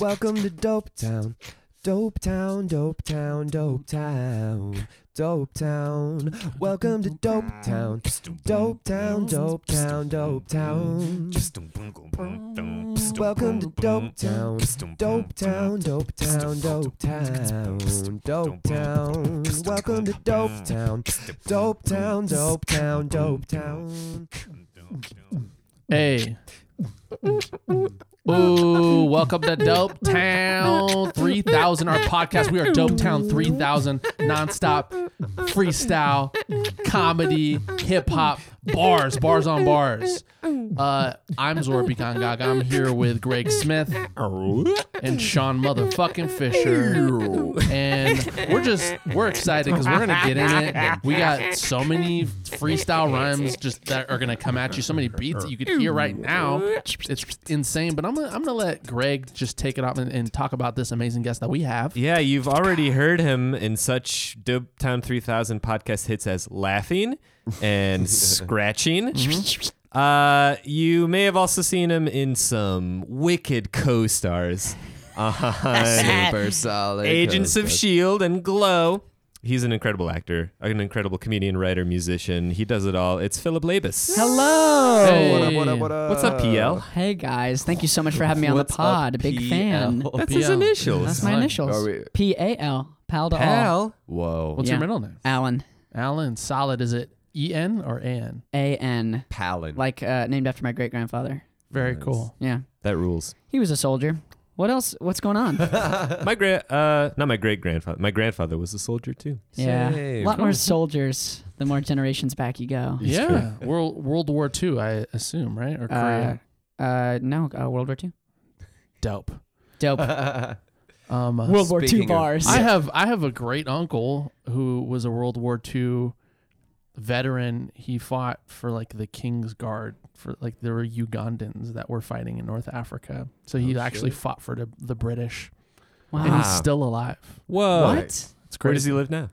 Welcome to Dope Town. Dope Town, Dope Town, Dope Town. Dope Town. Welcome to Dope Town. Dope Town, Dope Town, Dope Town. Welcome to Dope Town. Dope Town, Dope Town, Dope Town. Dope Town. Welcome to Dope Town. Dope Town, Dope Town, Dope Town. Hey. Ooh, welcome to Dope Town 3000, our podcast. We are Dope Town 3000, nonstop freestyle, comedy, hip hop, bars, bars on bars. Uh, I'm Zorby Gangag. I'm here with Greg Smith and Sean motherfucking Fisher. And we're just, we're excited because we're to get in it. We got so many freestyle rhymes just that are to come at you, so many beats that you could hear right now. It's insane. But I'm to I'm gonna let Greg just take it off and, and talk about this amazing guest that we have. Yeah, you've already heard him in such Dope Town 3000 podcast hits as laughing and scratching. Uh, you may have also seen him in some wicked co-stars on Super solid. Agents of Shield and Glow. He's an incredible actor, an incredible comedian, writer, musician. He does it all. It's Philip Labus. Hello. Hey. What up, what up, what up? What's up, PL? Hey guys, thank you so much for having me on the What's up, pod. A big fan. PL? That's his initials. That's my Are initials. we- P A L. Pal to all. Pal. Whoa. What's Yeah. your middle name? Alan. Alan. Solid. Is it E N or A N? A N. Palin. Like uh, named after my great grandfather. Very Nice. cool. Yeah. That rules. He was a soldier. What else? What's going on? My great, uh, not my great grandfather. My grandfather was a soldier too. yeah. Same. A lot more soldiers the more generations back you go. Yeah. World World War II, I assume, right? Or Korea. Uh, uh, no, uh, World War II. Dope. Dope. Um, uh, World War II Speaking of- bars. I have I have a great uncle who was a World War II veteran. He fought for like the King's Guard for like there were Ugandans that were fighting in North Africa. So he Oh, actually shit. fought for the, the British, wow. and he's still alive. Whoa. What? It's Where crazy. does he live now?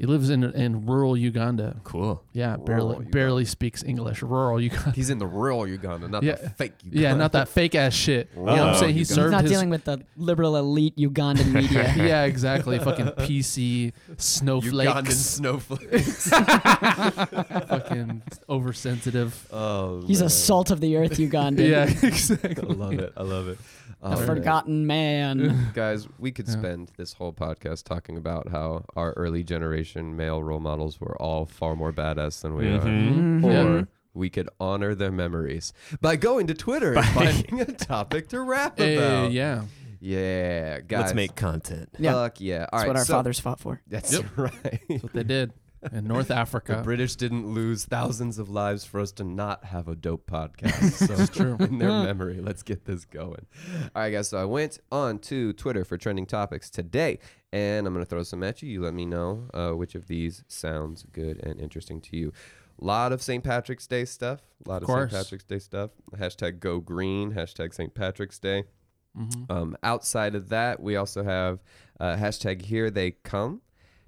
He lives in in rural Uganda. Cool. Yeah, barely Uganda. barely speaks English. Rural Uganda. He's in the rural Uganda, not Yeah. the fake Uganda. Yeah, not that fake ass shit. You know what I'm Uh-oh. saying? He He's He's served not his dealing with the liberal elite Ugandan media. yeah, exactly. Fucking PC snowflakes. Ugandan snowflakes. fucking oversensitive. oh, He's man. a salt of the earth Ugandan. Yeah, exactly. I love it. I love it. A Oh, man. forgotten man. Guys, we could Yeah. spend this whole podcast talking about how our early generation male role models were all far more badass than we are. Mhm. Mhm. Or we could honor their memories by going to Twitter and finding a topic to rap Hey, about. yeah. Yeah, guys. Let's make content. Yeah. Fuck yeah. All That's right, what our so- fathers fought for. That's Yep. right. That's what they did in North Africa. The British didn't lose thousands of lives for us to not have a dope podcast. So It's true. in their memory, let's get this going. All right, guys. So I went on to Twitter for trending topics today, and I'm gonna throw some at you. You let me know uh, which of these sounds good and interesting to you. A lot of St. Patrick's Day stuff. A lot of, St. Patrick's Day stuff. Hashtag Go Green. Hashtag St. Patrick's Day. Mhm. Um, outside of that, we also have uh, hashtag Here They Come,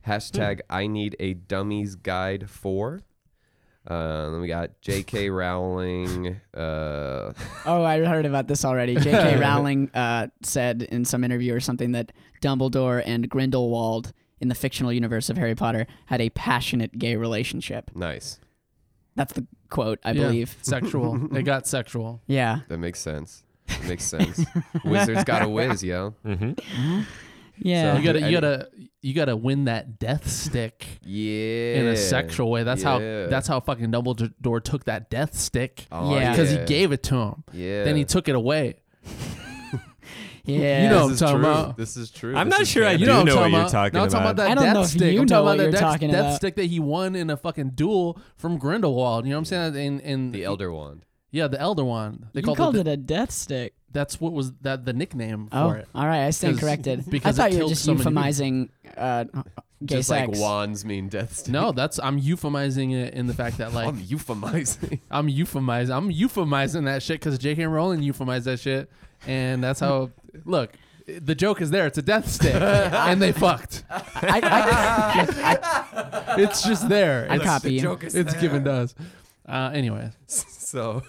hashtag I Need a Dummies Guide for. Uh, then we got J.K. Rowling. Uh, Oh, I heard about this already. J.K. Rowling uh, said in some interview or something that Dumbledore and Grindelwald in the fictional universe of Harry Potter had a passionate gay relationship. nice. That's the quote, I Yeah. believe. Sexual. it got sexual. Yeah. That makes sense. It makes sense. Wizards got a whiz, yo. Mm-hmm. Yeah. You gotta, you gotta, you gotta win that death stick Yeah. in a sexual way. That's how, that's how fucking Dumbledore took that death stick Oh, Yeah. because yeah. he gave it to him. Yeah. Then he took it away. yeah. You know- This what I'm is talking true. about. This is true. I'm This not sure I do You know, what know I'm what talking you're about. talking no, I'm talking about. about that I don't death know if stick. you I'm know talking what about that you're death, talking death about. stick that he won in a fucking duel from Grindelwald. You know what I'm saying? In, in The Elder Wand. Yeah, the Elder Wand. They you called, called it. it a death stick. That's what was that the nickname Oh, for it. all right. I stand 'Cause- corrected. because I thought you were just so euphemizing uh, gay Just sex. like wands mean death stick. No, that's I'm euphemizing it in the fact that like I'm euphemizing. I'm euphemizing I'm euphemizing that shit because J.K. Rowling euphemized that shit, and that's how. look, the joke is there. It's a death stick, and they fucked. I, I, It's just there. I It's, copy you. it's given to us. Uh, anyway, So,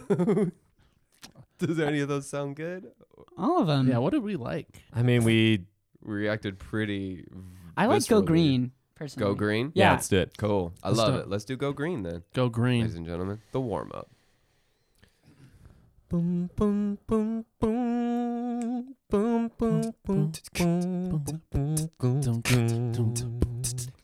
does any of those sound good? All of them. Yeah, what did we like? I mean, we We reacted pretty. I like Go viscerally. Green personally. Go green. yeah, Yeah. let's do it. Cool. I Let's love do it. it. Let's do go green then, Go Green. ladies green. and gentlemen. The warm up. Boom, boom, boom, boom, boom, boom, boom, boom, boom, boom, boom. Boom,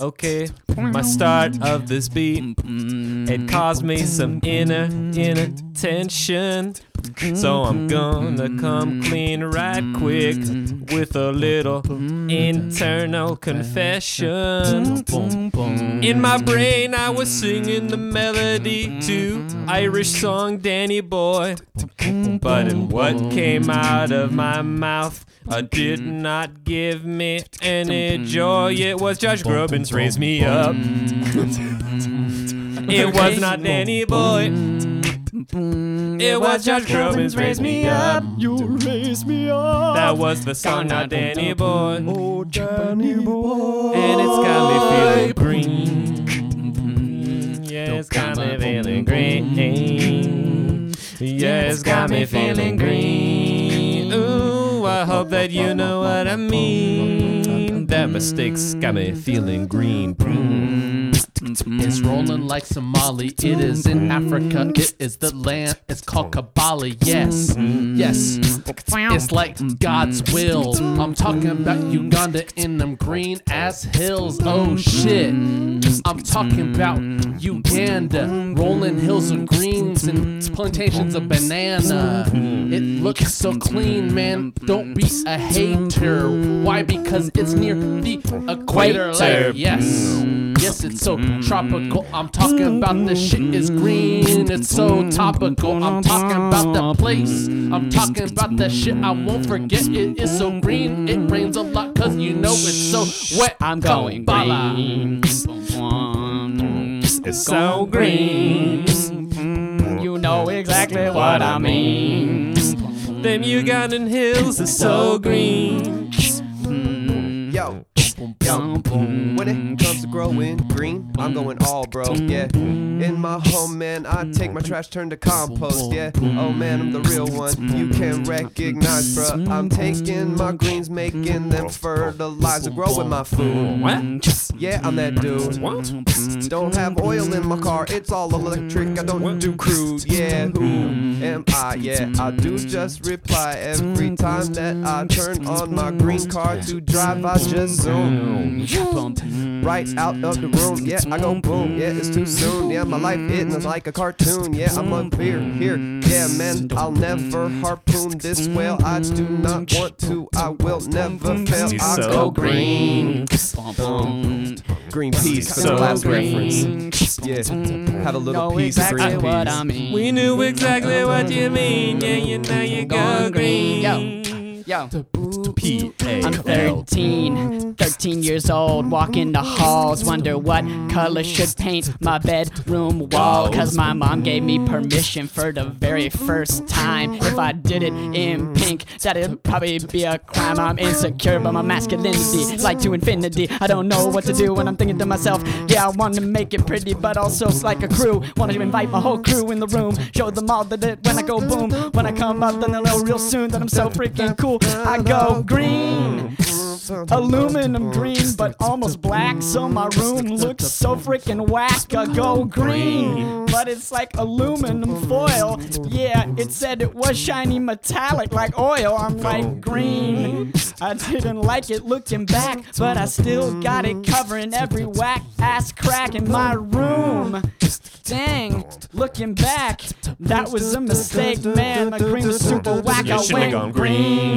Okay, my start of this beat it caused me some inner inner tension. So I'm mm-hmm. gonna come mm-hmm. clean right quick mm-hmm. with a little internal confession. In my brain, I was singing the melody to Irish song Danny Boy. But in what came out of my mouth, uh, did not give me any joy. It was Josh Groban's Raise Me Up. It was not Danny Boy. It was Josh Groban's Raise Me Up. You raise me up. That was the song, not Danny Boy. Oh, Danny Boy. And it's got me feeling green. Yeah, it's got me feeling green. Yeah, it's got me feeling green. Ooh, I hope that you know what I mean. That mistake's got me feeling green. It's rolling like Somali. It is in Africa. It is the land. It's called Kampala. Yes, yes. It's like God's will. I'm talking about Uganda in them green ass hills. Oh shit. I'm talking about Uganda, rolling hills of greens and plantations of banana. It looks so clean, man. Don't be a hater. Why? Because it's near the equator. Like, yes. Yes, it's so tropical. I'm talking about the shit is green. It's so topical. I'm talking about the place. I'm talking about the shit I won't forget. It is so green. It rains a lot cause you know it's so wet. I'm going Kampala. green. It's so green. You know exactly what I mean. Them Ugandan hills are so green. When it comes to growing green, I'm going all, bro. Yeah. In my home, man, I take my trash, turn to compost. Yeah. Oh man, I'm the real one. You can recognize, bro. I'm taking my greens, making them fertilizer, growing my food. Yeah, I'm that dude. Don't have oil in my car, it's all electric. I don't do crude. Yeah, who am I? Yeah, I do just reply every time that I turn on my green car to drive. I just zoom right out of the room. Yeah, I go boom. Yeah, it's too soon. Yeah, my life is like a cartoon. Yeah, I'm on here, here. Yeah, man, I'll never harpoon this whale. I do not want to. I will never fail. I so go green. Green peas for So the last reference. Yeah, have a little piece of green what peas. I mean. We knew exactly what you mean. Yeah, you know you go green. green. Yo. P A I'm 13, 13 years old, walking the halls, wonder what color should paint my bedroom wall. Cause my mom gave me permission for the very first time. If I did it in pink, that'd probably be a crime. I'm insecure, about my masculinity like to infinity. I don't know what to do when I'm thinking to myself, yeah, I want to make it pretty, but also it's like a crew. Want to invite my whole crew in the room, show them all that it when I go boom. When I come up, then they'll know real soon that I'm so freaking cool. I go green. Aluminum green, but almost black, so my room looks so freaking whack. I go green, but it's like aluminum foil. Yeah, it said it was shiny metallic like oil. I'm like green. I didn't like it looking back, but I still got it covering every whack ass crack in my room. Dang, looking back, that was a mistake, man. My green was super whack. I went gone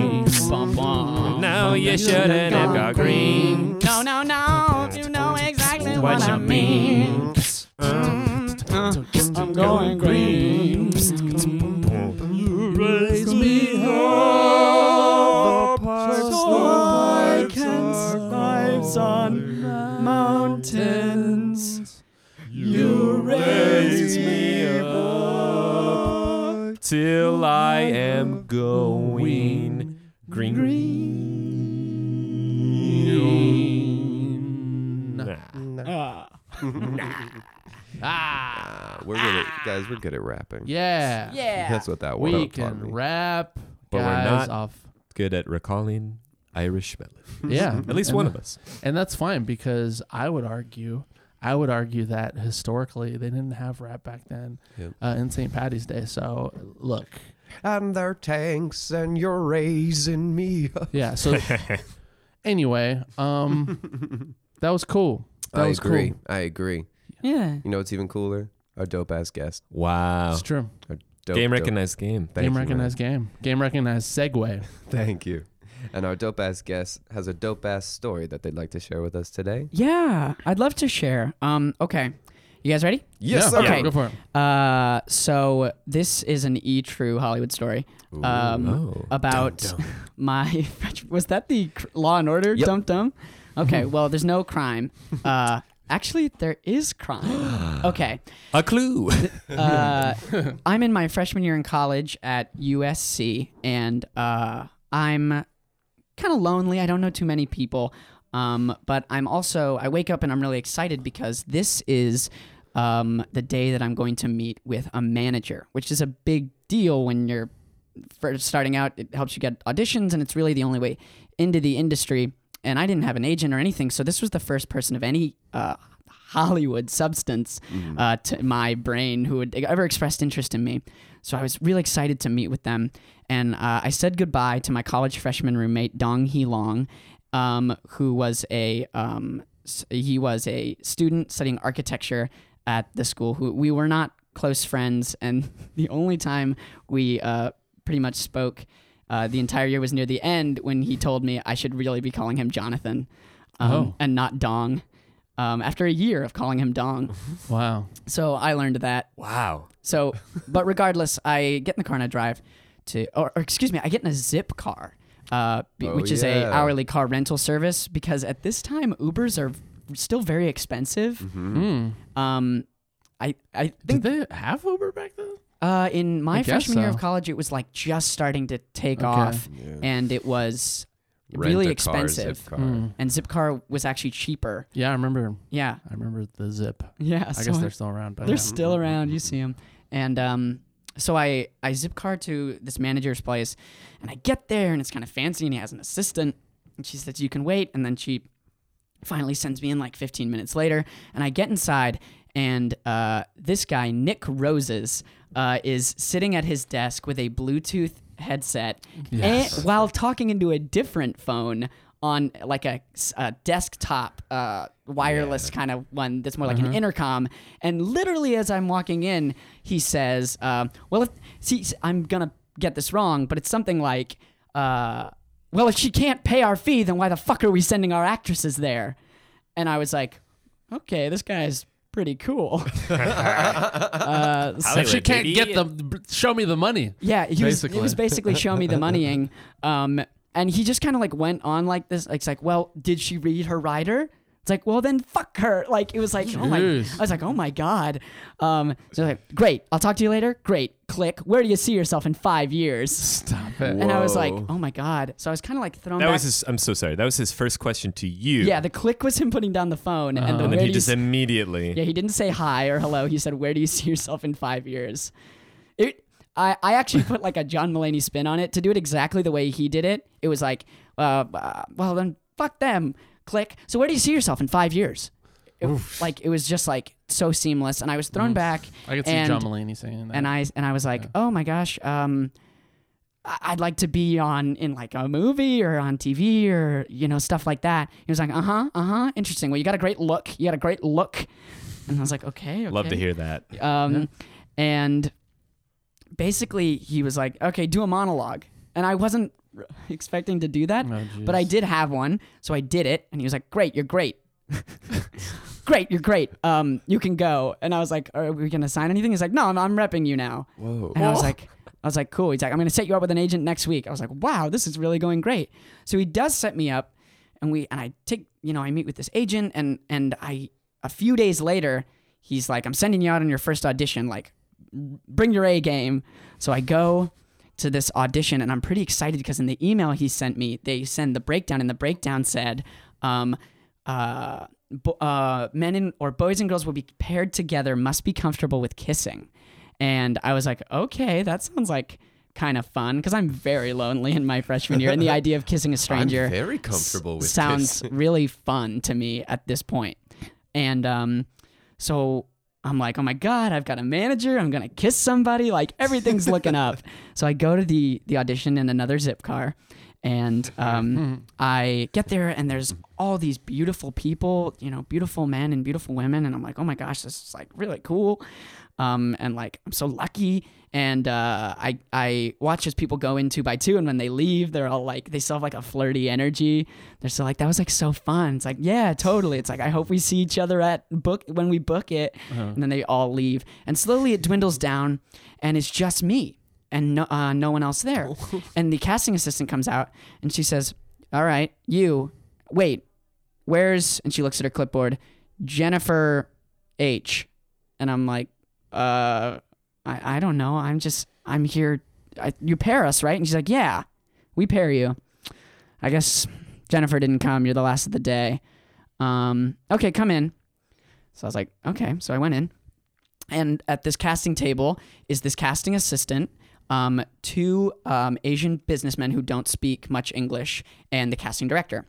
green. Bum, bum. No, you shouldn't have got green. No, no, no, you know exactly what, What I you mean. mean? Uh, I'm going green. You raise me up, so I can climb on mountains. You raise me up till I am going green. Nah. Ah. Uh, we're good at, guys. We're good at rapping. Yeah. Yeah. That's what that We one taught can rap. But we're guys not- off. Good at recalling Irish melody. Yeah. At least and one tha- of us. And that's fine because I would argue, I would argue that historically they didn't have rap back then Yep. uh, in St. Patty's Day. So look, And they're tanks, and you're raising me. up. yeah. So anyway, um, that was cool. That I was agree. cool. I agree. Yeah. You know what's even cooler? Our dope ass guest. Wow. It's true. Dope, Game dope. recognized game. Thank game you, man. recognized game. Game recognized segue. Thank you. And our dope ass guest has a dope ass story that they'd like to share with us today. Yeah, I'd love to share. Um, okay. You guys ready? Yes, yeah, sir. Okay. Go for it. Uh, so this is an e true Hollywood story. Um, Oh. about Dum, dum. my was that the cr- Law and Order Yep. dum dum? Okay, well, there's no crime. Uh, actually, there is crime. Okay, A clue. uh, I'm in my freshman year in college at USC, and uh, I'm kind of lonely. I don't know too many people, um, but I'm also I wake up and I'm really excited because this is um, the day that I'm going to meet with a manager, which is a big deal when you're first starting out. It helps you get auditions, and it's really the only way into the industry. And I didn't have an agent or anything, so this was the first person of any uh, Hollywood substance uh, to my brain who had ever expressed interest in me. So I was really excited to meet with them, and uh, I said goodbye to my college freshman roommate Dong Hee Long, um, who was a um, he was a student studying architecture at the school. Who we were not close friends, and the only time we uh, pretty much spoke uh, the entire year was near the end when he told me I should really be calling him Jonathan um, Oh. and not Dong. Um, after a year of calling him Dong, Wow. so I learned that. wow. So, but regardless, I get in the car and I drive to, or, or excuse me, I get in a Zip car, uh, b- Oh, which is a hourly car rental service because at this time Ubers are still very expensive. Hmm. Um, I I Did think they have Uber back then? uh, in my I guess freshman year of college, it was like just starting to take Okay. off, Yeah. and it was Rent really a car, expensive. zip car. Hmm. And Zipcar was actually cheaper. Yeah, I remember. Yeah, I remember the Zip. yeah. I so guess they're still around, but they're yeah. still around. You see them, and um, so I I zip car to this manager's place, and I get there, and it's kind of fancy, and he has an assistant, and she says you can wait, and then she finally sends me in like 15 minutes later, and I get inside, and uh, this guy Nick Roses uh, is sitting at his desk with a Bluetooth headset, Yes. and, while talking into a different phone. On like a, a desktop uh, wireless kind of one that's more like an intercom, and literally as I'm walking in, he says, uh, "Well, if, see, I'm gonna get this wrong, but it's something like, uh, well, if she can't pay our fee, then why the fuck are we sending our actresses there?" And I was like, "Okay, this guy's pretty cool." uh, so- she can't get the, show me the money. yeah, he was, it Basically. was basically show me the moneying. Um, and he just kind of like went on like this. Like, it's like, well, did she read her rider? It's like, well, then fuck her. Like, it was like, oh my, I was like, oh my god. Um, so like, great, I'll talk to you later. Great, click. Where do you see yourself in five years? Stop it. And I was like, oh my god. So I was kind of like thrown That back. was his. I'm so sorry. That was his first question to you. yeah, the click was him putting down the phone, and, the Uh-huh. And where then he do you just s- immediately. yeah, he didn't say hi or hello. He said, "Where do you see yourself in five years?" It. I, I actually put like a John Mulaney spin on it to do it exactly the way he did it. It was like, uh, uh, well then fuck them. Click. So where do you see yourself in five years? It, like it was just like so seamless, and I was thrown back. I could see and, John Mulaney saying that. and I and I was like, oh my gosh, um, I'd like to be on in like a movie or on TV or you know stuff like that. He was like, uh huh, uh huh, interesting. Well, you got a great look. You got a great look. And I was like, okay, okay. Love to hear that. Um, and basically he was like, okay, do a monologue, and I wasn't expecting to do that, Oh, but I did have one, so I did it, and he was like, great, you're great. Great, you're great. Um, you can go. And I was like, "Are we gonna sign anything?" He's like, "No, I'm, I'm repping you now." Whoa. And I was like, I was like, cool. He's like, I'm gonna set you up with an agent next week. I was like, wow, this is really going great. So he does set me up, and we and I take, you know, I meet with this agent, and and I a few days later, he's like, I'm sending you out on your first audition. Like, bring your A game. So I go to this audition and I'm pretty excited because in the email he sent me, they send the breakdown and the breakdown said, um, uh, bo- uh, men and or boys and girls will be paired together, must be comfortable with kissing. And I was like, okay, that sounds like kind of fun because I'm very lonely in my freshman year, and the idea of kissing a stranger I'm very comfortable with sounds really fun to me at this point. And um, so I'm like, oh my god, I've got a manager. I'm gonna kiss somebody. Like everything's looking up. So I go to the the audition in another zip car, and um, I get there, and there's all these beautiful people, you know, beautiful men and beautiful women, and I'm like, oh my gosh, this is like really cool. Um, and like I'm so lucky. And uh, I I watch as people go in two by two, and when they leave, they're all like they still have like a flirty energy. They're still like that was like so fun. It's like yeah, totally. It's like I hope we see each other at book when we book it, and then they all leave, and slowly it dwindles down, and it's just me and no uh, no one else there. and the casting assistant comes out, and she says, "All right, you wait, where's?" And she looks at her clipboard, Jennifer H, and I'm like, uh, I, I don't know. I'm just, I'm here. I, you pair us, right? And she's like, yeah, we pair you. I guess Jennifer didn't come. You're the last of the day. Um, okay, come in. So I was like, okay. So I went in. And at this casting table is this casting assistant, um, two um, Asian businessmen who don't speak much English, and the casting director,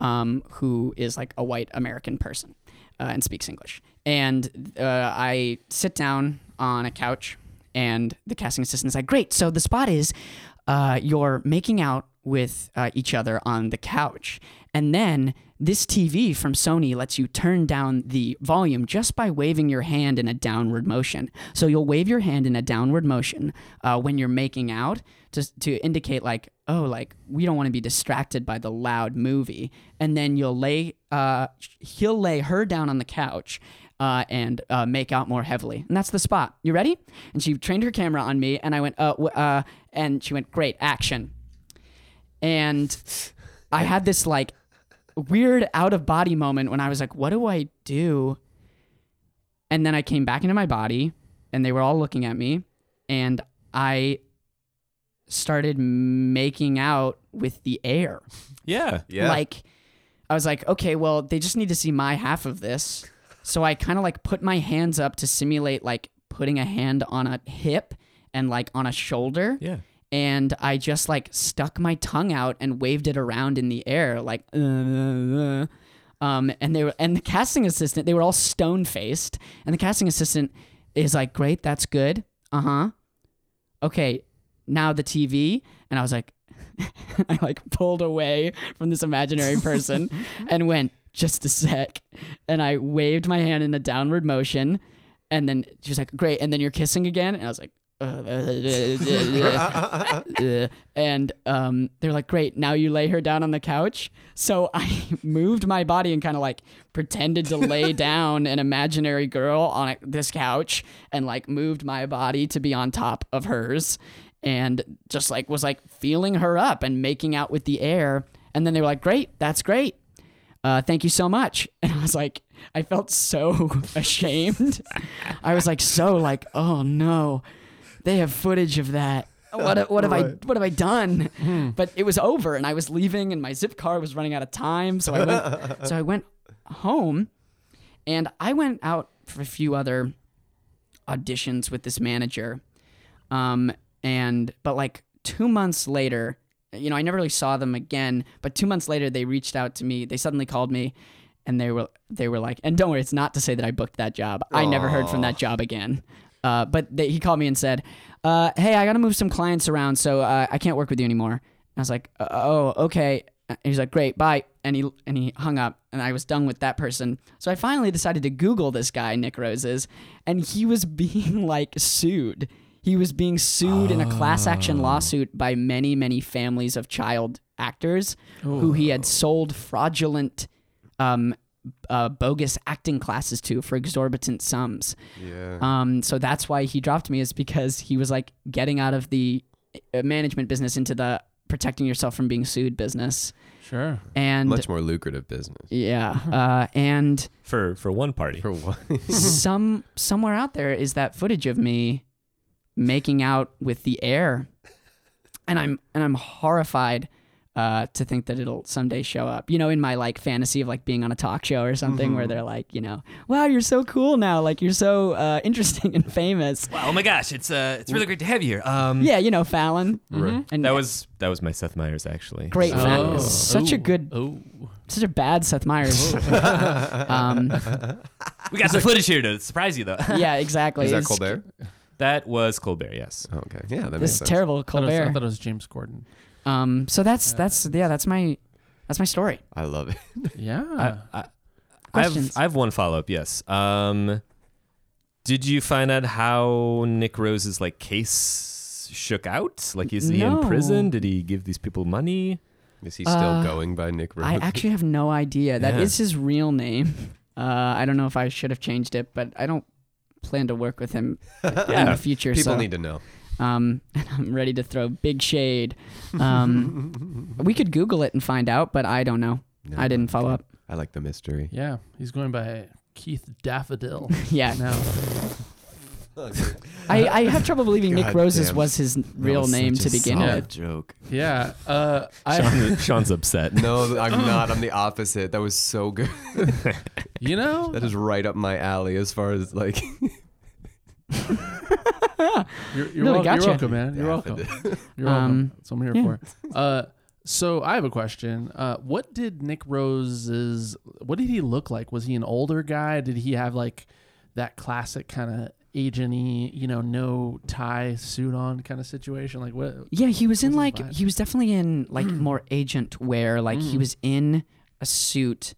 um, who is like a white American person uh, and speaks English. And uh, I sit down on a couch, and the casting assistant's like, "Great, so the spot is uh, you're making out with uh, each other on the couch, and then." This TV from Sony lets you turn down the volume just by waving your hand in a downward motion. So you'll wave your hand in a downward motion uh, when you're making out to, to indicate, like, oh, like, we don't want to be distracted by the loud movie. And then you'll lay, uh, he'll lay her down on the couch uh, and uh, make out more heavily. And that's the spot. You ready? And she trained her camera on me, and I went, uh, w- uh, and she went, great, action. And I had this like weird out of body moment when I was like, what do I do? And then I came back into my body, and they were all looking at me, and I started making out with the air. Yeah. Yeah. Like, I was like, okay, well, they just need to see my half of this. So I kind of like put my hands up to simulate like putting a hand on a hip and like on a shoulder. Yeah. And I just like stuck my tongue out and waved it around in the air, like, uh, uh, um, and they were, and the casting assistant, they were all stone faced, and the casting assistant is like, great, that's good, uh huh. Okay, now the TV, and I was like, I like pulled away from this imaginary person and went, just a sec. And I waved my hand in a downward motion. And then she was like, great. And then you're kissing again. And I was like, uh, and um, they're like, great. Now you lay her down on the couch. So I moved my body and kind of like pretended to lay down an imaginary girl on a, this couch and like moved my body to be on top of hers and just like was like feeling her up and making out with the air. And then they were like, great, that's great. Uh, thank you so much. And I was like, I felt so ashamed. I was like, so like, oh no, they have footage of that. What, what have I what have I done? But it was over, and I was leaving, and my zip car was running out of time. So I went so I went home, and I went out for a few other auditions with this manager. Um, and but like two months later, you know, I never really saw them again. But two months later, they reached out to me. They suddenly called me, and they were they were like, and don't worry, it's not to say that I booked that job. I never heard from that job again. Uh, but they, he called me and said, uh, "Hey, I got to move some clients around, so uh, I can't work with you anymore." And I was like, "Uh, "Oh, okay." And he's like, "Great, bye." And he and he hung up, and I was done with that person. So I finally decided to Google this guy, Nick Roses, and he was being like sued. He was being sued in a class action lawsuit by many, many families of child actors who he had sold fraudulent, um, uh, bogus acting classes to for exorbitant sums. yeah. Um, so that's why he dropped me is because he was like getting out of the uh, management business into the protecting yourself from being sued business. Sure. And Much more lucrative business. yeah, uh, and For for one party. For what? some somewhere out there is that footage of me making out with the air, and I'm and I'm horrified uh, to think that it'll someday show up. You know, in my like fantasy of like being on a talk show or something where they're like, you know, wow, you're so cool now, like you're so uh, interesting and famous. Wow, oh my gosh, it's uh it's really great to have you here. Um Yeah, you know, Fallon. Right. And that was that was my Seth Meyers actually. Great So- Fallon. Such a good- Oh. such a bad Seth Meyers. um, We got some footage here to surprise you though. yeah, exactly. Is that It's- Colbert? that was Colbert, yes. Oh, okay. Yeah, that makes This is sense. terrible I thought, was, I thought it was James Corden. Um, so that's that's yeah, that's my that's my story. I love it. Yeah. I, I, Questions? I've, I have one follow up. Yes. Um, did you find out how Nick Rose's like case shook out? Like, is he No. in prison? Did he give these people money? Is he still Uh, going by Nick Rose? I actually have no idea. That is Yeah. his real name. Uh, I don't know if I should have changed it, but I don't plan to work with him in the future. People so, need to know. Um, and I'm ready to throw big shade. Um, we could Google it and find out, but I don't know. No, I didn't follow up. I like the mystery. yeah. He's going by Keith Daffodil Yeah, now. I, I have trouble believing Nick Rose's damn. was his real was name to a begin solid with. joke. Yeah. Uh, I. Sean, Sean's upset. No, I'm not. I'm the opposite. That was so good. You know. That is right up my alley as far as like. You're, you're, No, wel- gotcha. you're welcome, man. You're welcome. You're welcome. Um, That's what I'm here yeah. for. Uh, so I have a question. Uh, what did Nick Rose's? What did he look like? Was he an older guy? Did he have like that classic kind of agent-y, you know, no tie suit on kind of situation? Like what? Yeah, he was in like vibe? he was definitely in like more agent wear. Like he Mm. was in a suit.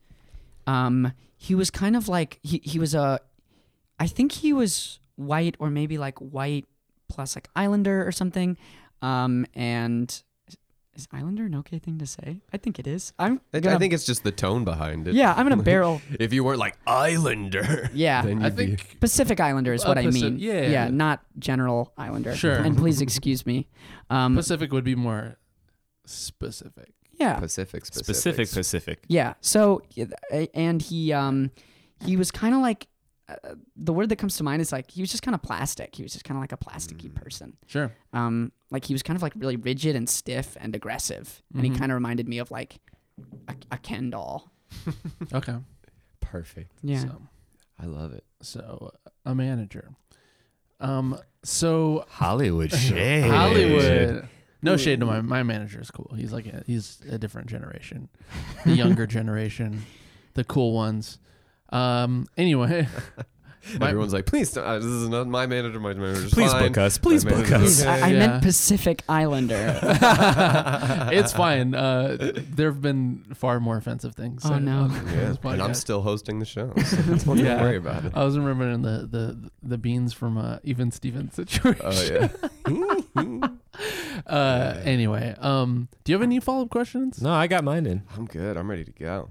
Um, he was kind of like he he was a, I think he was white or maybe like white plus like Islander or something. Um, and is- is Islander an okay thing to say? I think it is. I'm I, gonna, I think it's just the tone behind it. yeah, I'm gonna barrel. If you weren't like Islander, Yeah, then you'd I be. think Pacific Islander is Uh, what I Paci- mean. yeah. yeah, not General Islander. Sure. And please excuse me. Um, Pacific would be more specific. yeah, Pacific, specific, Specific, Pacific. Yeah. So, and he um he was kind of like uh, the word that comes to mind is like he was just kind of plastic. He was just kind of like a plasticky person. Sure. Um, like he was kind of like really rigid and stiff and aggressive, and he Mhm. kind of reminded me of like a, a Ken doll. Okay. Perfect. Yeah. So, I love it. so a manager. Um. So Hollywood shade. Hollywood. No shade to my my manager is cool. He's like a, he's a different generation, the younger generation, the cool ones. Um. Anyway, My- Everyone's like, please, don't- uh, this is not my manager. My manager's Please fine. book us. Please My book us. okay. I, I Yeah. meant Pacific Islander. it's fine. Uh, there have been far more offensive things. Oh, said no. Yeah, and I'm still hosting the show. So don't Yeah. worry about it. I was remembering the the the beans from uh, even Stevens situation. Oh yeah. Uh, anyway, um, do you have any follow up questions? No, I got mine in. I'm good. I'm ready to go.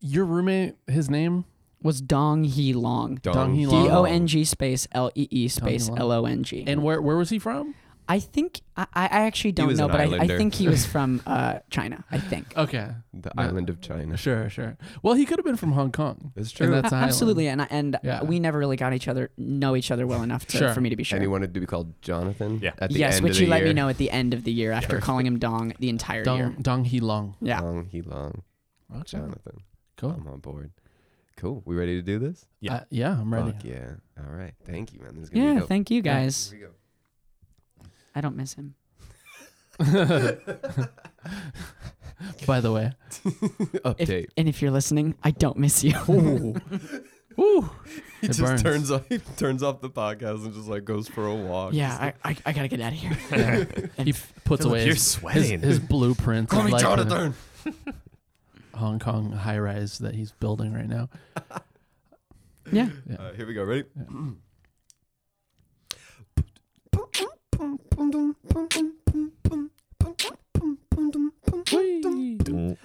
Your roommate, his name was Dong Hee Long. Dong Hee D Long. O N G space L E E space Long. L O N G. and where where was he from? I think I, I actually don't was know, an but I, I islander. think he was from uh, China. I think. Okay, The No. island of China. sure, sure. Well, he could have been from Hong Kong. It's And true. that's A- an absolutely, and I- and Yeah. we never really got each other know each other well enough to, Sure. for me to be sure. And he wanted to be called Jonathan. Yeah. At the yes, end which of the you let me year. know at the end of the year after calling him Dong the entire Dong year. Dong Hee Long. Yeah. Long, he long. Okay. Jonathan. Cool. I'm on board. Cool. We ready to do this? Yeah. Uh, yeah, I'm ready. Fuck yeah. All right. Thank you, man. This is gonna Yeah, be dope. thank you guys. Here we go. I don't miss him. By the way, If, Update. and if you're listening, I don't miss you. Woo, he it just burns. turns off he turns off the podcast and just like goes for a walk. yeah, I, I, I gotta get out of here. Yeah. he f- puts Philip, away you're his, his, sweating. his blueprints Call of me life in Jonathan. Hong Kong high rise that he's building right now. Yeah. Yeah. Uh, here we go. Ready? Whee! Dun,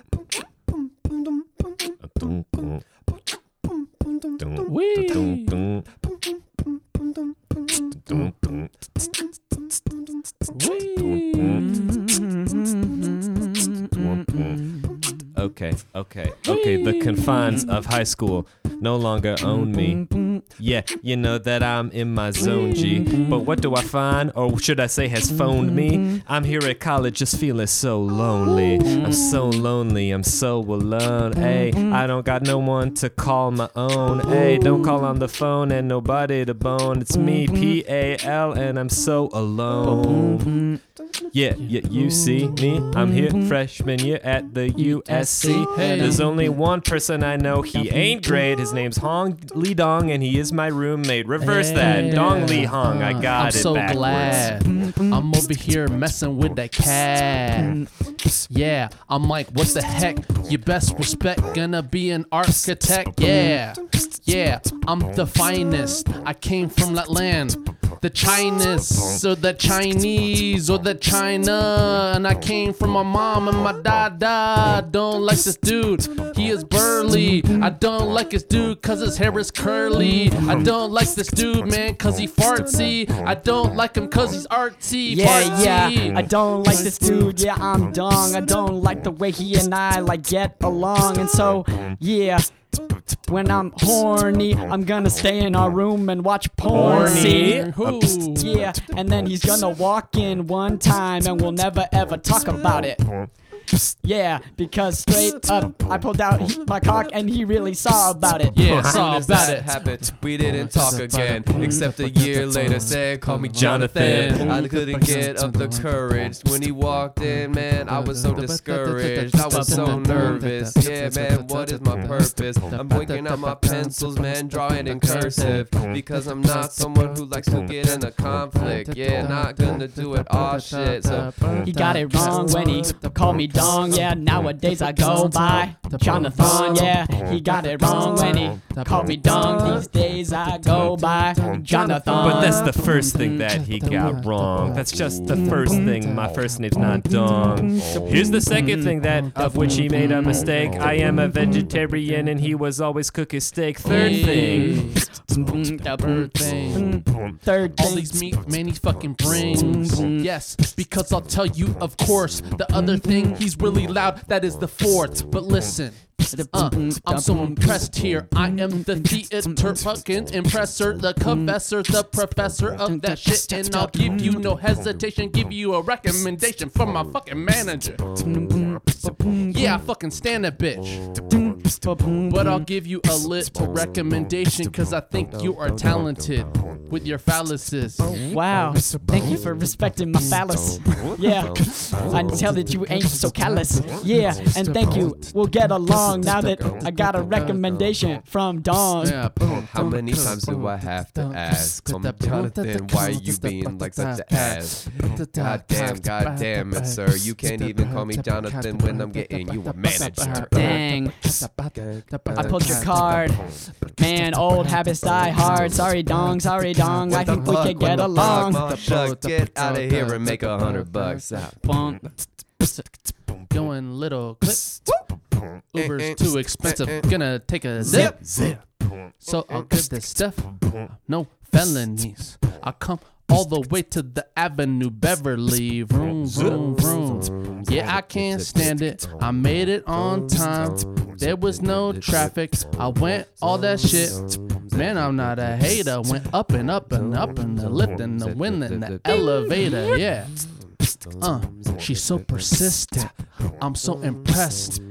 Whee! Okay, okay, the confines of high school no longer own me. Yeah, you know that I'm in my zone, G. But what do I find, or should I say, has phoned me? I'm here at college just feeling so lonely. I'm so lonely, I'm so alone. Hey, I don't got no one to call my own. Hey, don't call on the phone and nobody to bone. It's me, P A L, and I'm so alone. Yeah, yeah, you see me. I'm here, freshman year at the USC. There's only one person I know. He ain't great. His name's Hong Lee Dong, and he is my roommate. Reverse that, Dong Lee Hong. I got I'm it so backwards. glad. I'm over here messing with that cat. Yeah, I'm like, what the heck? You best respect gonna be an architect. Yeah, yeah, I'm the finest. I came from that land. The Chinese or the Chinese or the China. And I came from my mom and my dada. Don't like this dude, he is burly. I don't like his dude cause his hair is curly. I don't like this dude, man, cause he fartsy. I don't like him cause he's Yeah, yeah. I don't like this dude. Yeah, I'm dong. I don't like the way he and I like get along. And so, yeah. When I'm horny, I'm gonna stay in our room and watch porn. See? Who? Yeah, and then he's gonna walk in one time and we'll never ever talk about it. Yeah, because straight up, I pulled out he- my cock and he really saw about it. Yeah, As saw about it. happened, we didn't talk again. Except a year later, said, call me Jonathan. I couldn't get up the courage. When he walked in, man, I was so discouraged. I was so nervous. Yeah, man, what is my purpose? I'm breaking out my pencils, man, drawing in cursive. Because I'm not someone who likes to get in a conflict. Yeah, not gonna do it all shit. So, He got it wrong when he called me dong. Yeah, nowadays I go by Jonathan. Yeah, he got it wrong when he called me dong. These days I go by Jonathan. But that's the first thing that he mm-hmm. got wrong. That's just the first thing. My first name's not Dong. Here's the second thing that of which he made a mistake. I am a vegetarian and he was always cooking steak. Mm-hmm. Mm-hmm. Third thing. Third thing. Third All these meat man he fucking brings. Yes, because I'll tell you, of course, the other thing he's really loud. That is the fourth. But listen. Uh, I'm so impressed here. I am the theater fucking impressor, the confessor, the professor of that shit, and I'll give you no hesitation, give you a recommendation from my fucking manager. Yeah, I fucking stand that bitch. But I'll give you a little recommendation because I think you are talented with your phalluses. Wow. Thank you for respecting my phallus. Yeah. I can tell that you ain't so callous. Yeah. And thank you. We'll get along now that I got a recommendation from Dawn. Yeah. how many times do I have to ask? Call me Jonathan, why are you being like such an ass? God damn, god damn it, sir. You can't even call me Jonathan when I'm getting you a manager. Dang. I pulled your card. Man, old habits die hard. Sorry, dong. Sorry, dong. I think we could get along. Get out of here and make a hundred bucks. Bunk. Going little clip. Uber's too expensive. Gonna take a zip. So I'll get this stuff. No felonies. I come all the way to the Avenue Beverly. Vroom, vroom, vroom. Yeah, I can't stand it. I made it on time. There was no traffic. I went all that shit. Man, I'm not a hater. Went up and up and up in the lift and the wind and the elevator. Yeah. Uh, she's so persistent. I'm so impressed.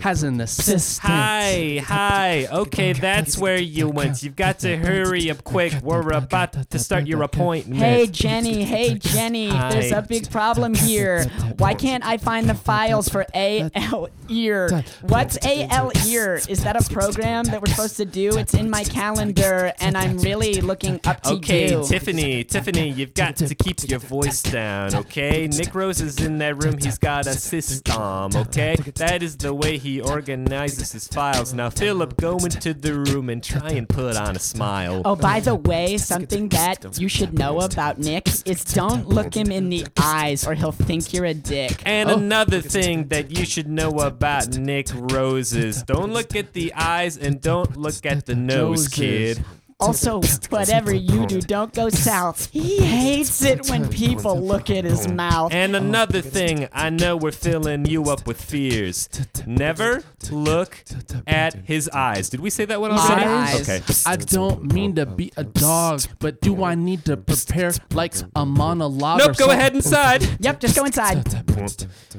Has an assistant. Hi, hi. Okay, that's where you went. You've got to hurry up quick. We're about to start your appointment. Hey Jenny, hey Jenny, there's a big problem here. Why can't I find the files for AL ear? What's AL ear? Is that a program that we're supposed to do? It's in my calendar and I'm really looking up to Okay, you. Tiffany, Tiffany, you've got to keep your voice down, okay? Nick Rose is in that room. He's got a system, okay? That is the way he organizes his files. Now, Philip, go into the room and try and put on a smile. Oh, by the way, something that you should know about Nick is don't look him in the eyes or he'll think you're a dick. And another thing that you should know about Nick Rose is don't look at the eyes and don't look at the nose, Noses. kid. Also, whatever you do, don't go south. He hates it when people look at his mouth. And oh, another thing, I know we're filling you up with fears. Never look at his eyes. Did we say that one already? Eyes. Okay. I don't mean to be a dog, but do I need to prepare like a monologue? Nope, go ahead inside. Yep, just go inside.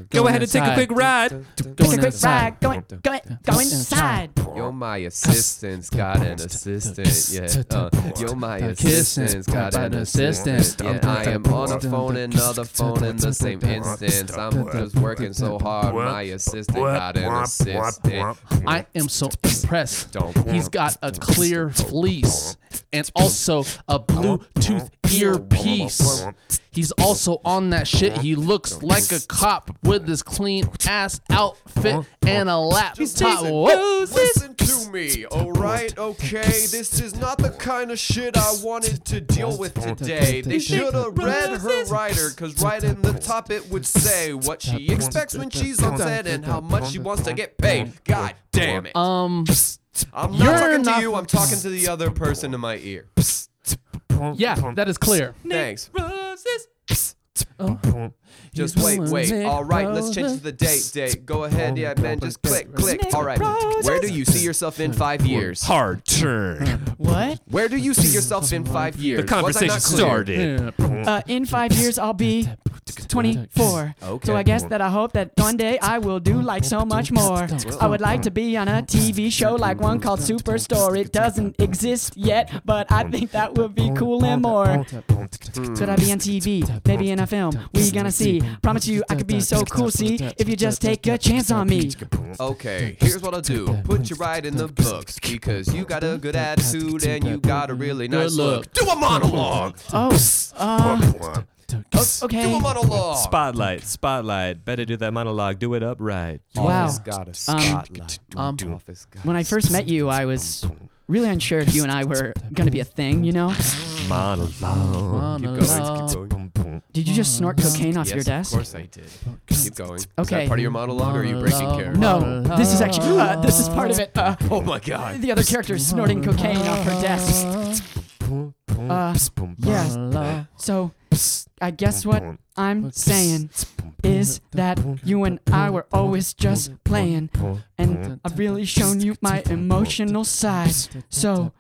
Go ahead and take a quick ride. Take a quick inside. ride. Go, in, go, in, go inside. Yo, my assistant's got an assistant. Yeah. Uh, yo, my assistant's got an assistant. Yeah, I am on a phone, another phone in the same instance. I'm just working so hard. My assistant got an assistant. I am so impressed. He's got a clear fleece and also a Bluetooth earpiece. He's also on that shit. He looks like a cop with his clean ass outfit and a laptop. Whoa. Listen to me, alright? Okay, this is not the kind of shit I wanted to deal with today. They should have read her writer, cause right in the top it would say what she expects when she's on set and how much she wants to get paid. God damn it. Um, I'm not you're talking not- to you, I'm talking to the other person in my ear. Yeah, that is clear. Thanks. Oh. Just wait, wait. All right, let's change to the date. Date. Go ahead, yeah, man. Just click, click. All right. Where do you see yourself in five years? Hard turn. What? Where do you see yourself in five years? The conversation started. Uh, in five years, I'll be 24. Okay. So I guess that I hope that one day I will do like so much more. I would like to be on a TV show like one called Superstore. It doesn't exist yet, but I think that would be cool and more. Should I be on TV? Maybe in a film? We gonna see. Promise you I could be so cool, see, if you just take a chance on me. Okay, here's what I'll do. Put you right in the books because you got a good attitude and you got a really nice look. look. Do a monologue. Oh, uh, o- Do okay. a monologue. Spotlight, spotlight. Better do that monologue. Do it upright. Wow. Office got a spotlight. Um, When I first met you, I was really unsure if you and I were gonna be a thing, you know? Monologue. Keep going. Keep going. Did you just snort cocaine off yes, your desk? of course I did. Keep going. Is Okay. that part of your monologue or are you breaking character? No, this is actually uh, this is part of it. Uh, Oh my god. the other character is snorting cocaine off her desk. Uh, yeah. So, I guess what I'm saying is that you and I were always just playing, and I've really shown you my emotional side. So,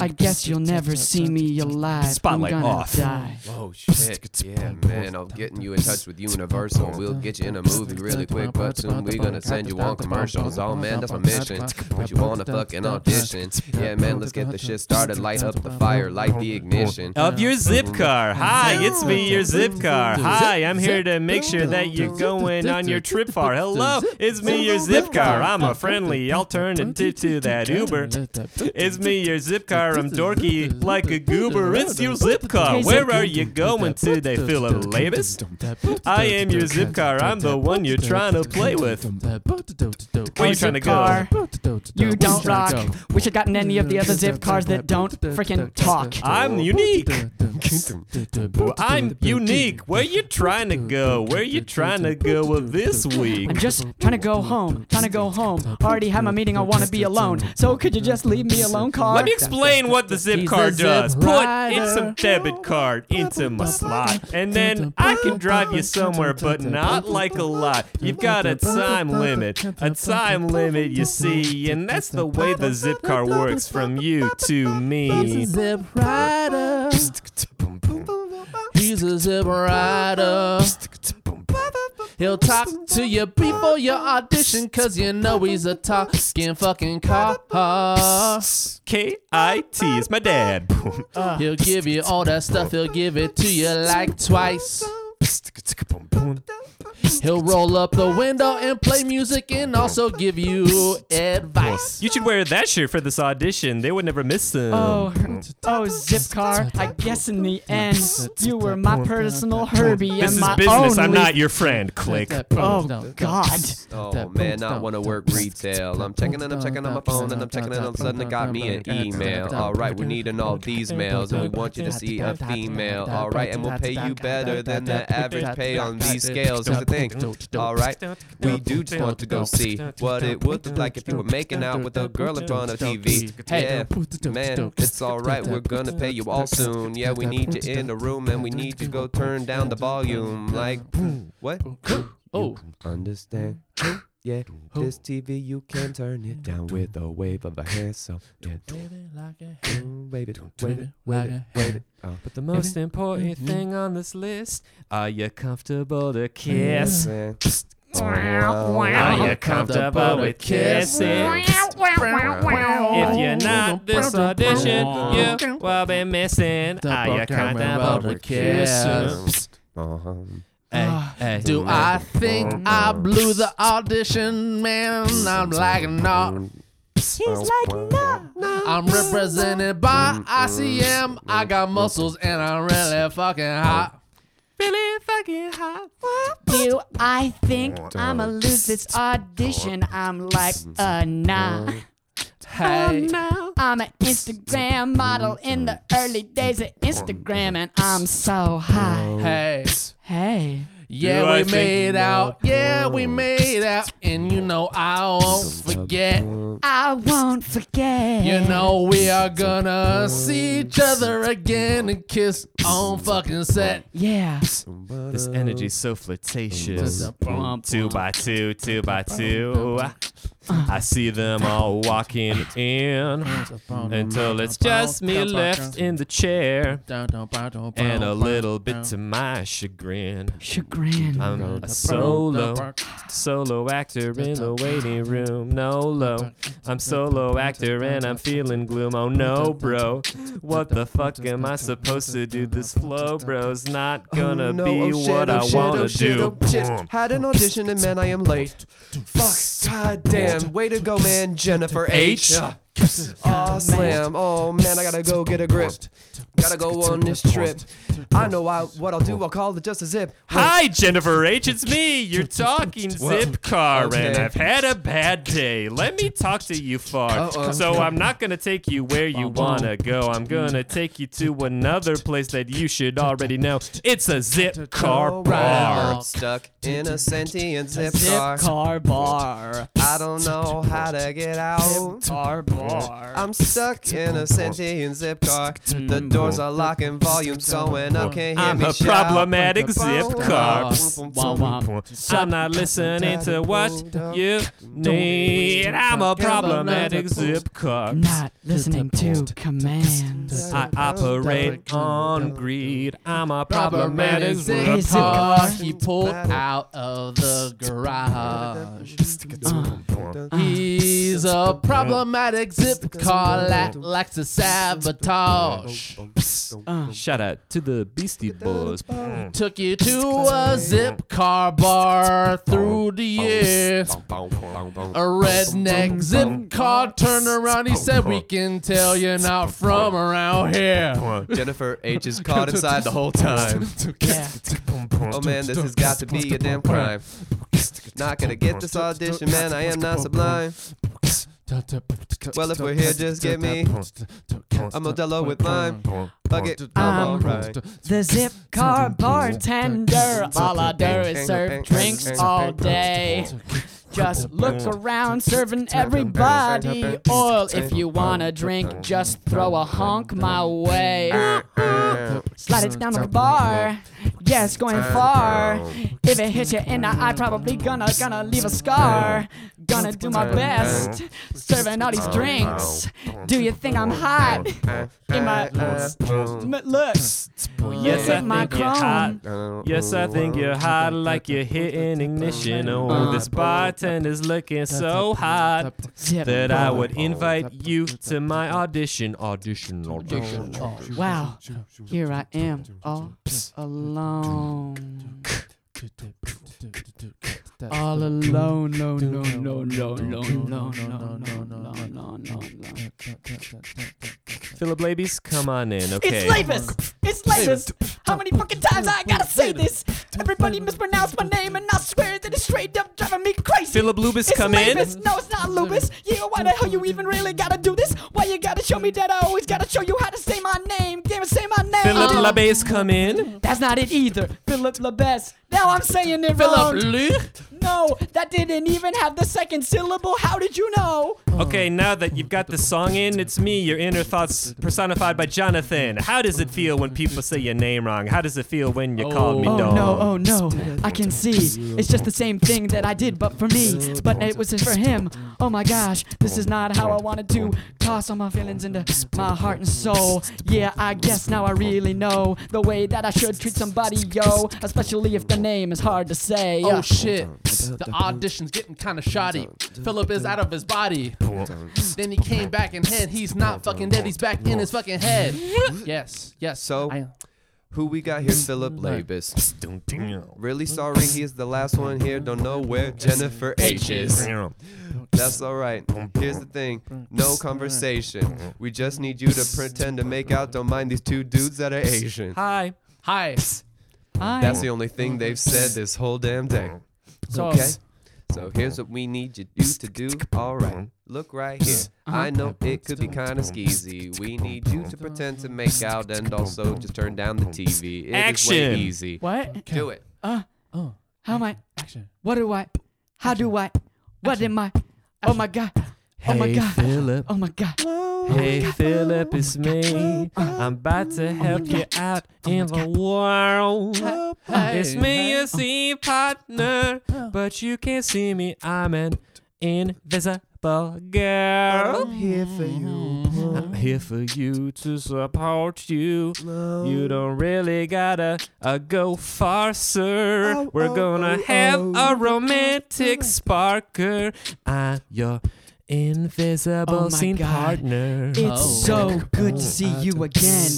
I guess you'll never see me alive. Spotlight I'm gonna off. Die. Oh shit. Yeah, man. I'm getting you in touch with Universal. We'll get you in a movie really quick, but soon we're gonna send you on commercials. Oh man, that's my mission. Put you on a fucking audition. Yeah, man, let's get the shit started. Light up the fire, light the ignition. Of your zip car. Hi, it's me, your zip car. Hi, I'm here to make sure that you're going on your trip far. Hello, it's me, your zip car. I'm a friendly alternative to that Uber. It's me, your zip car. I'm dorky like a goober. It's your zip car. Where are you going today, Philip Labus? I am your zip car. I'm the one you're trying to play with. Where you trying to go? You don't rock. Wish I'd gotten any of the other zip cars that don't freaking talk. I'm unique. I'm unique. Where you trying to go? Where you trying to go with this week? I'm just trying to go home. Trying to go home. Already had my meeting. I want to be alone. So could you just leave me alone, car? Let me explain what the zip card does. Put in some debit card into my slot, and then I can drive you somewhere, but not like a lot. You've got a time limit, a time limit, you see, and that's the way the zip car works from you to me. zip rider. He's a zip rider. He'll talk to you before your audition, cause you know he's a talking fucking car. K I T is my dad. He'll give you all that stuff, he'll give it to you like twice. He'll roll up the window and play music and also give you advice. You should wear that shirt for this audition. They would never miss him. Oh, oh, zip car. I guess in the end, you were my personal Herbie this and is business. only. I'm not your friend. Click. Oh God. Oh man, not wanna work retail. I'm checking and I'm checking on my phone and I'm checking and all of a sudden it got me an email. Alright, we're needing all these mails and we want you to see a female. Alright, and we'll pay you better than the average pay on these scales. Cause at think. All right, we do just want to go see what it would look like if you were making out with a girl in front of TV. Yeah, man, it's all right. We're gonna pay you all soon. Yeah, we need you in the room and we need you to go turn down the volume. Like, what? Oh, Understand? Yeah, this TV you can turn it down with a wave of a hand. So yeah, wave it, wave it, wave it, wave it. Oh. But the most important thing on this list are you comfortable to kiss? Are you comfortable with kissing? If you're not this audition, you will be missing. Are you comfortable with kissing? Uh-huh. Hey, hey. do I think I blew the audition, man? I'm like, no. He's like, no. I'm represented by ICM. I got muscles and I'm really fucking hot. Really fucking hot. Do I think I'ma lose this audition? I'm like, uh, nah. Hey, I'm an Instagram model in the early days of Instagram, and I'm so high. hey. Hey. Yeah, Do we think made out. Yeah, we made out. And you know I won't forget. I won't forget. You know we are gonna see each other again and kiss on fucking set. Yeah. This energy's so flirtatious. Two by two, two by two. I see them all walking in until it's just me left in the chair. And a little bit to my chagrin. Chagrin. I'm a solo, solo actor in the waiting room. No low. I'm solo actor and I'm feeling gloom. Oh no, bro. What the fuck am I supposed to do? This flow, bro's not oh, gonna Oh, no, be oh, shit, what oh, I shit, wanna oh, shit, do. oh, shit. Had an audition and man, I am late. Fuck. God damn. Way to go, man. Jennifer H. Oh, slam. Oh, man, I gotta go get a grip. Gotta go on this trip. I know I, what I'll do. I'll call it just a zip. Hi, Jennifer H. It's me. You're talking zip car, and I've had a bad day. Let me talk to you far. Uh-oh. So I'm not gonna take you where you wanna go. I'm gonna take you to another place that you should already know. It's a zip car bar. I'm stuck in a sentient zip Zip car. car bar. I don't know how to get out. Car bar. I'm stuck in a sentient zip car. The doors are locking, volume's going up. Can't hear I'm me a shout. problematic zip car. Wah, wah. I'm not listening to what you need. I'm a problematic zip car. Not listening to commands. I operate on greed. I'm a Problematic problematic zip zip car car. he pulled out of the garage. He's a problematic zip car that likes to sabotage. Ah, shout out to the Beastie Boys. Mm. Took you to a zip car bar through the years. A redneck zip car turned around. He said, We can tell you're not from around here. Jennifer H is caught inside the whole time. Yeah. Oh man, this has got to be a damn crime. Not gonna get this audition, man. I am not sublime. Well, if we're here, just give me a Modelo with lime. Fuck it, I'm Um, alright. The zip car bartender. All I do is serve drinks all day. Just look around, serving everybody oil. If you wanna drink, just throw a honk my way. Slide it down on the bar. Yeah, it's going far. If it hits you in the eye, probably gonna gonna leave a scar. Gonna do my best, serving all these drinks. Do you think I'm hot? In my look, Yes, I think you're hot. Yes, I think you're hot like you're hitting ignition. Oh, this bartender's looking so hot that I would invite you to my audition. Audition, audition. Wow, here I am, all alone. All alone, no, no, no, no, no, no, no, no, no, no, no, no. Philip Labies, come on in, okay? It's Lavis! It's Lavis! How many fucking times I gotta say this? Everybody mispronounce my name and I swear that it's straight up driving me crazy. Philip Lubis, It's come in. Lavis. No, it's not Lubis. Yeah, why the hell you even really gotta do this? Why you gotta show me that I always gotta show you how to say my name? Damn it, say my name. Philip uh-huh. Do LaBass come in. That's not it either. Philip LeBest. Now I'm saying it Philip wrong. Lucht. No, that didn't even have the second syllable. How did you know? Okay, now that you've got the song in, it's me, your inner thoughts personified by Jonathan. How does it feel when people say your name wrong? How does it feel when you call me Oh dog? no, oh Oh, no. I can see. It's just the same thing that I did, but for me. But it wasn't for him. Oh my gosh, this is not how I wanted to toss all my feelings into my heart and soul. Yeah, I guess now I really know the way that I should treat somebody, yo. Especially if the name is hard to say. Oh shit! The audition's getting kind of shoddy. Philip is out of his body. Then he came back and head. He's not fucking dead. He's back in his fucking head. Yes, yes. So- I, Who we got here? Philip Labus. Really sorry, he is the last one here. Don't know where Jennifer H is. That's all right. Here's the thing no conversation. We just need you to pretend to make out. Don't mind these two dudes that are Asian. Hi. hi. Hi. That's the only thing they've said this whole damn day. So Okay? So here's what we need you do to do. All right. Look right here. I know it could be kind of skeezy. We need you to pretend to make out and also just turn down the TV. It is way Action. easy. What? Do it. Uh, Oh, how am I? action. What do I? How do I? What am I? Oh my god. Oh my God. Hey, god. Philip. Oh my god. Hey Philip, it's me. I'm about to help you out in the world. It's me, your scene partner, but you can't see me. I'm an invisible girl. I'm here for you. I'm here for you to support you. You don't really gotta uh, go far, sir. We're gonna have a romantic sparker. I'm your invisible Oh my scene God. partner. It's Oh. so good to see you again,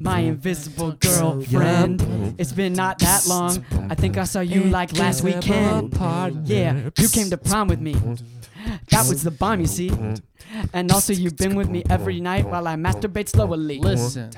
my invisible girlfriend. It's been not that long. I think I saw you like last weekend. Yeah, you came to prom with me. That was the bomb, you see. And also, you've been with me every night while I masturbate slowly. Listen.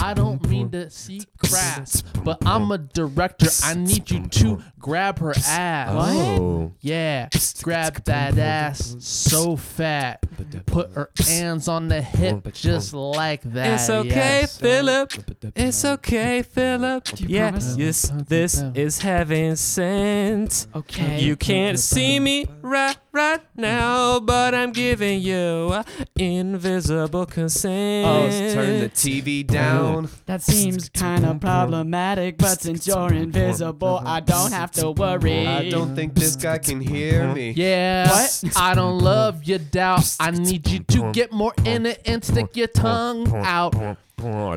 I don't mean to see crass, but I'm a director. I need you to grab her ass. Oh. Yeah, grab that ass so fat. Put her hands on the hip just like that. It's okay, yes. Philip. It's okay, Philip. Yes, yes, this is heaven sent. Okay. You can't see me right right now, but I'm giving you invisible consent. Oh, turn the TV down. That seems kind of problematic, but since you're invisible, I don't have to worry. I don't think this guy can hear me. Yeah. What? I don't love your doubt. I need you to get more in it and stick your tongue out. Oh,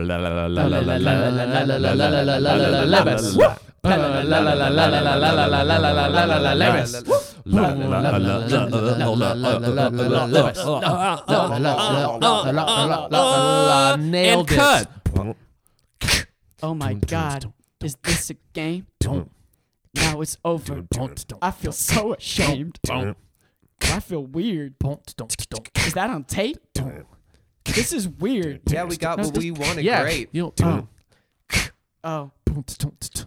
Nailed it. Oh my god, is this a game? Now it's over. I feel so ashamed. I feel weird. Is that on tape? This is weird. Yeah, we got what we wanted. Great. Oh.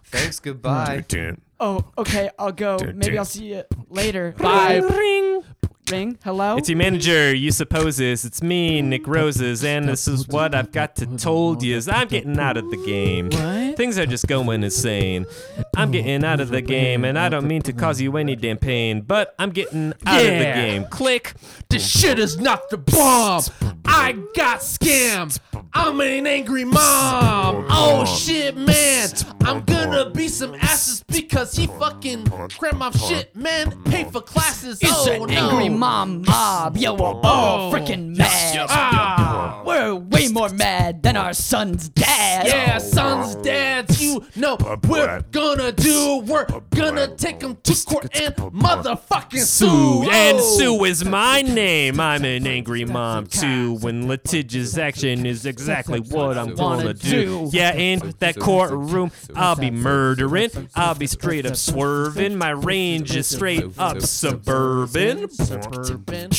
Thanks, goodbye. Oh, okay, I'll go. Maybe I'll see you later. Bye. Ring. Ring. Hello? It's your manager, you supposes. It's me, Nick Roses, and this is what I've got to told you. Is I'm getting out of the game. What? Things are just going insane. I'm getting out of the game, and I don't mean to cause you any damn pain, but I'm getting out of the game. Click. This shit is not the bomb. I got scammed. I'm an angry mom. Oh shit, man. I'm gonna be some asses because he fucking crammed my shit, man. Pay for classes. It's oh an no. angry mom mob. Yo, we're all Oh. freaking mad. Ah. We're way more mad than our son's dad. Yeah, sons, dads, you know we're gonna do. We're gonna take him to court and motherfucking sue. Sue. And Oh. Sue is my name. I'm an angry mom too. When litigious action is exactly what I'm gonna do. Yeah, in that courtroom, I'll be murdering. I'll be straight up swerving. My range is straight up suburban. Suburban.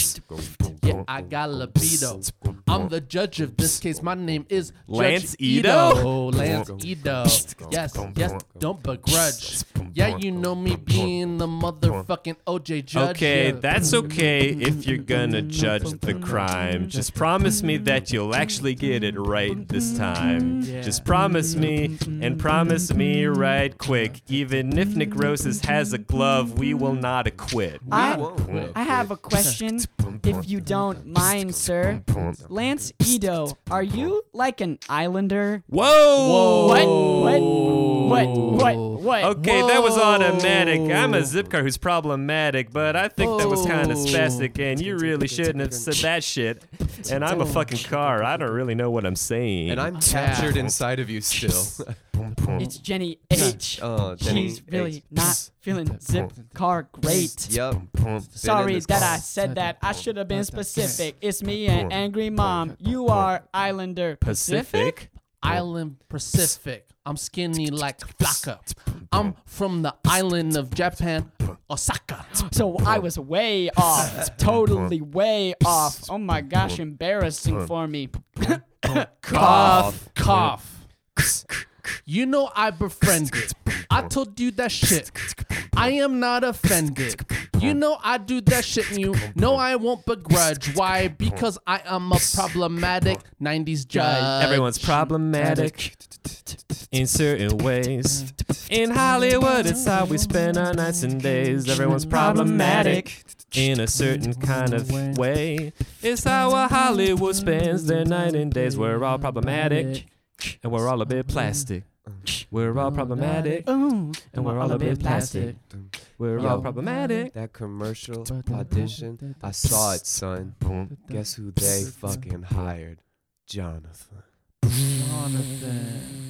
Yeah, I got libido. I'm the judge of this case. My name is Lance Judge Ito? Lance Ito. Yes, yes, don't begrudge. Yeah, you know me being the motherfucking OJ judge. Okay, yeah. that's okay if you're gonna judge the crime. Just promise me that you'll actually get it right this time. Just promise me and promise me right quick. Even if Nick Roses has a glove, we will not acquit. I, won't. I have a question, if you don't mind, sir. Lance Ito, are you like an islander? Whoa! What? What? What? What? What? Okay, that was automatic. I'm a zip car who's problematic, but I think that was kind of Whoa. spastic, and you really shouldn't have said that shit. And I'm a fucking car. I don't really know what I'm saying. And I'm captured inside of you still. It's Jenny H. oh, Jenny She's really H. not feeling zip car great. Yep. Sorry that car. I said that. I should have been specific. It's me and Angry Mom. You are Islander Pacific. Island Pacific. I'm skinny like Flocka. I'm from the island of Japan, Osaka. So I was way off. Totally way off. Oh my gosh, embarrassing for me. Cough, cough. You know I befriended. I told you that shit. I am not offended. You know I do that shit and you know I won't begrudge. Why? Because I am a problematic 90s judge. Everyone's problematic in certain ways. In Hollywood, it's how we spend our nights and days. Everyone's problematic in a certain kind of way. It's how a Hollywood spends their night and days. We're all problematic, and we're all a bit plastic. We're all problematic, and we're all a bit plastic. We're all problematic. That commercial audition, I saw it, son. Guess who they fucking hired? Jonathan. Jonathan.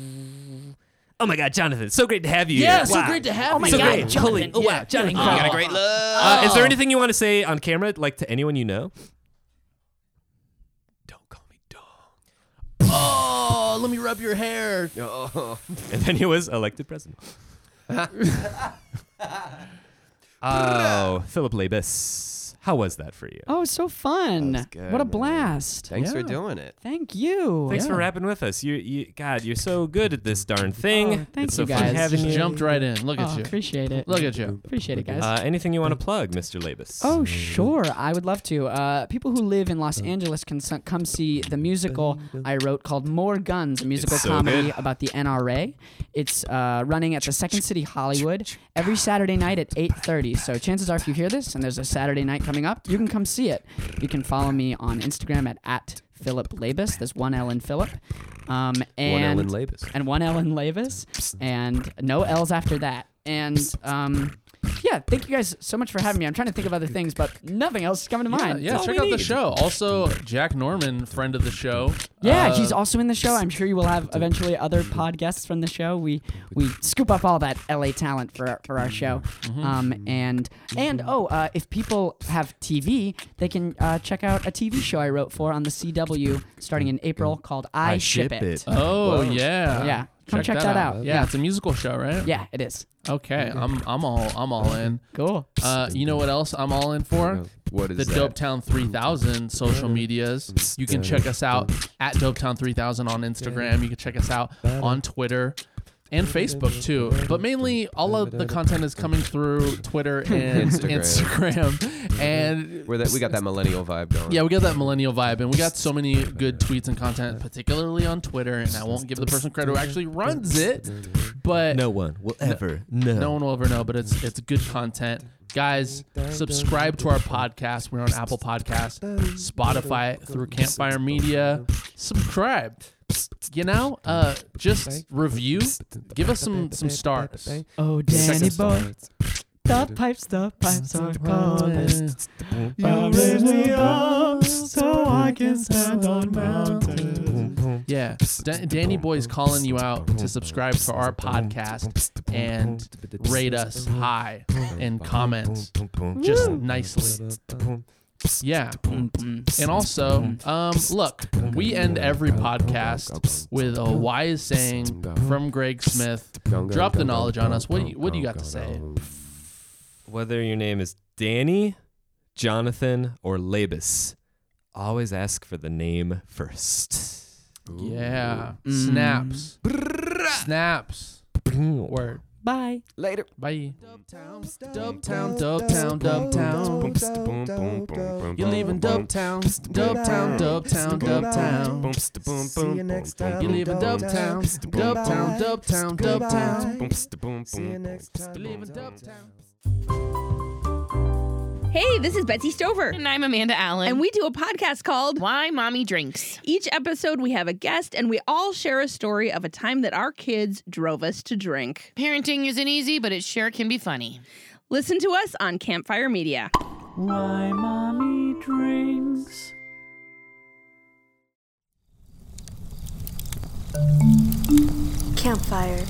Oh my God, Jonathan! So great to have you. Yeah, here. so Wow. great to have Oh my you. So God, great. Jonathan. Holy- oh, wow, Yeah, Jonathan. You got a great look. Uh, is there anything you want to say on camera, like to anyone you know? Don't call me dog. Oh, let me rub your hair. Oh. And then he was elected president. oh, Philip Labus. How was that for you? Oh, so fun. That was good, what a man. blast. Thanks for doing it. Thank you. Thanks for rapping with us. You, you, God, you're so good at this darn thing. Oh, thank it's so you, fun guys. having Just you. jumped right in. Look at Oh, you. appreciate it. Look at you. Appreciate it, guys. Uh, anything you want to plug, Mr. Labus? Oh, sure. I would love to. Uh, people who live in Los Angeles can s- come see the musical I wrote called More Guns, a musical so comedy good. about the NRA. It's uh, running at the Second City Hollywood every Saturday night at 8.30. So chances are if you hear this and there's a Saturday night coming up, you can come see it. You can follow me on Instagram at, at Philip Labus. There's one L in Philip. Um, and One Ellen Labus. and one L in Lavis, and no L's after that. And um, yeah, thank you guys so much for having me. I'm trying to think of other things, but nothing else is coming to mind. yeah That's all check we out the need. show. Also, Jack Norman, friend of the show. Yeah, Uh, he's also in the show. I'm sure you will have eventually other podcasts from the show. We we scoop up all that LA talent for our, for our show. Mm-hmm. Um, and and oh, uh, if people have TV, they can uh, check out a TV show I wrote for on the CW starting in April called I, I Ship, Ship It. It. Oh Whoa. yeah. Yeah, come check that out. Yeah, Yeah. it's a musical show, right? Yeah, it is. Okay, I'm I'm all I'm all in. Cool. Uh, you know what else I'm all in for? What is The that? Dopetown 3000 social medias. You can check us out at Dopetown 3000 on Instagram. You can check us out on Twitter and Facebook too. But mainly, all of the content is coming through Twitter and Instagram. Instagram. And Where that we got that millennial vibe going. yeah, we got that millennial vibe, and we got so many good tweets and content, particularly on Twitter. And I won't give the person credit who actually runs it, but No one will ever know. no one will ever know, but it's it's good content. Guys, subscribe to our podcast. We're on Apple Podcast, Spotify, through Campfire Media. Subscribe. You know, uh, just review. Give us some some stars. Oh, Danny boy, the pipes, the pipes are calling. You raise me up so I can stand on mountains. Yeah, Da- Danny Boy's calling you out to subscribe to our podcast and rate us high and comment just nicely. Yeah. And also, um, look, we end every podcast with a wise saying from Greg Smith. Drop the knowledge on us. What do you, what do you got to say? Whether your name is Danny, Jonathan, or Labus, always ask for the name first. Yeah. Snaps. Snaps. Word. Bye. Later. Bye. Dubtown, Dubtown, Dubtown, Dubtown. You're leaving Dubtown, Dubtown, Dubtown, Dubtown. See you next time. You're leaving Dubtown, Dubtown, Dubtown, Dubtown. See you next time. You're leaving Dubtown. Hey, this is Betsy Stover. And I'm Amanda Allen. And we do a podcast called Why Mommy Drinks. Each episode we have a guest and we all share a story of a time that our kids drove us to drink. Parenting isn't easy, but it sure can be funny. Listen to us on Campfire Media. Why mommy drinks. Campfire.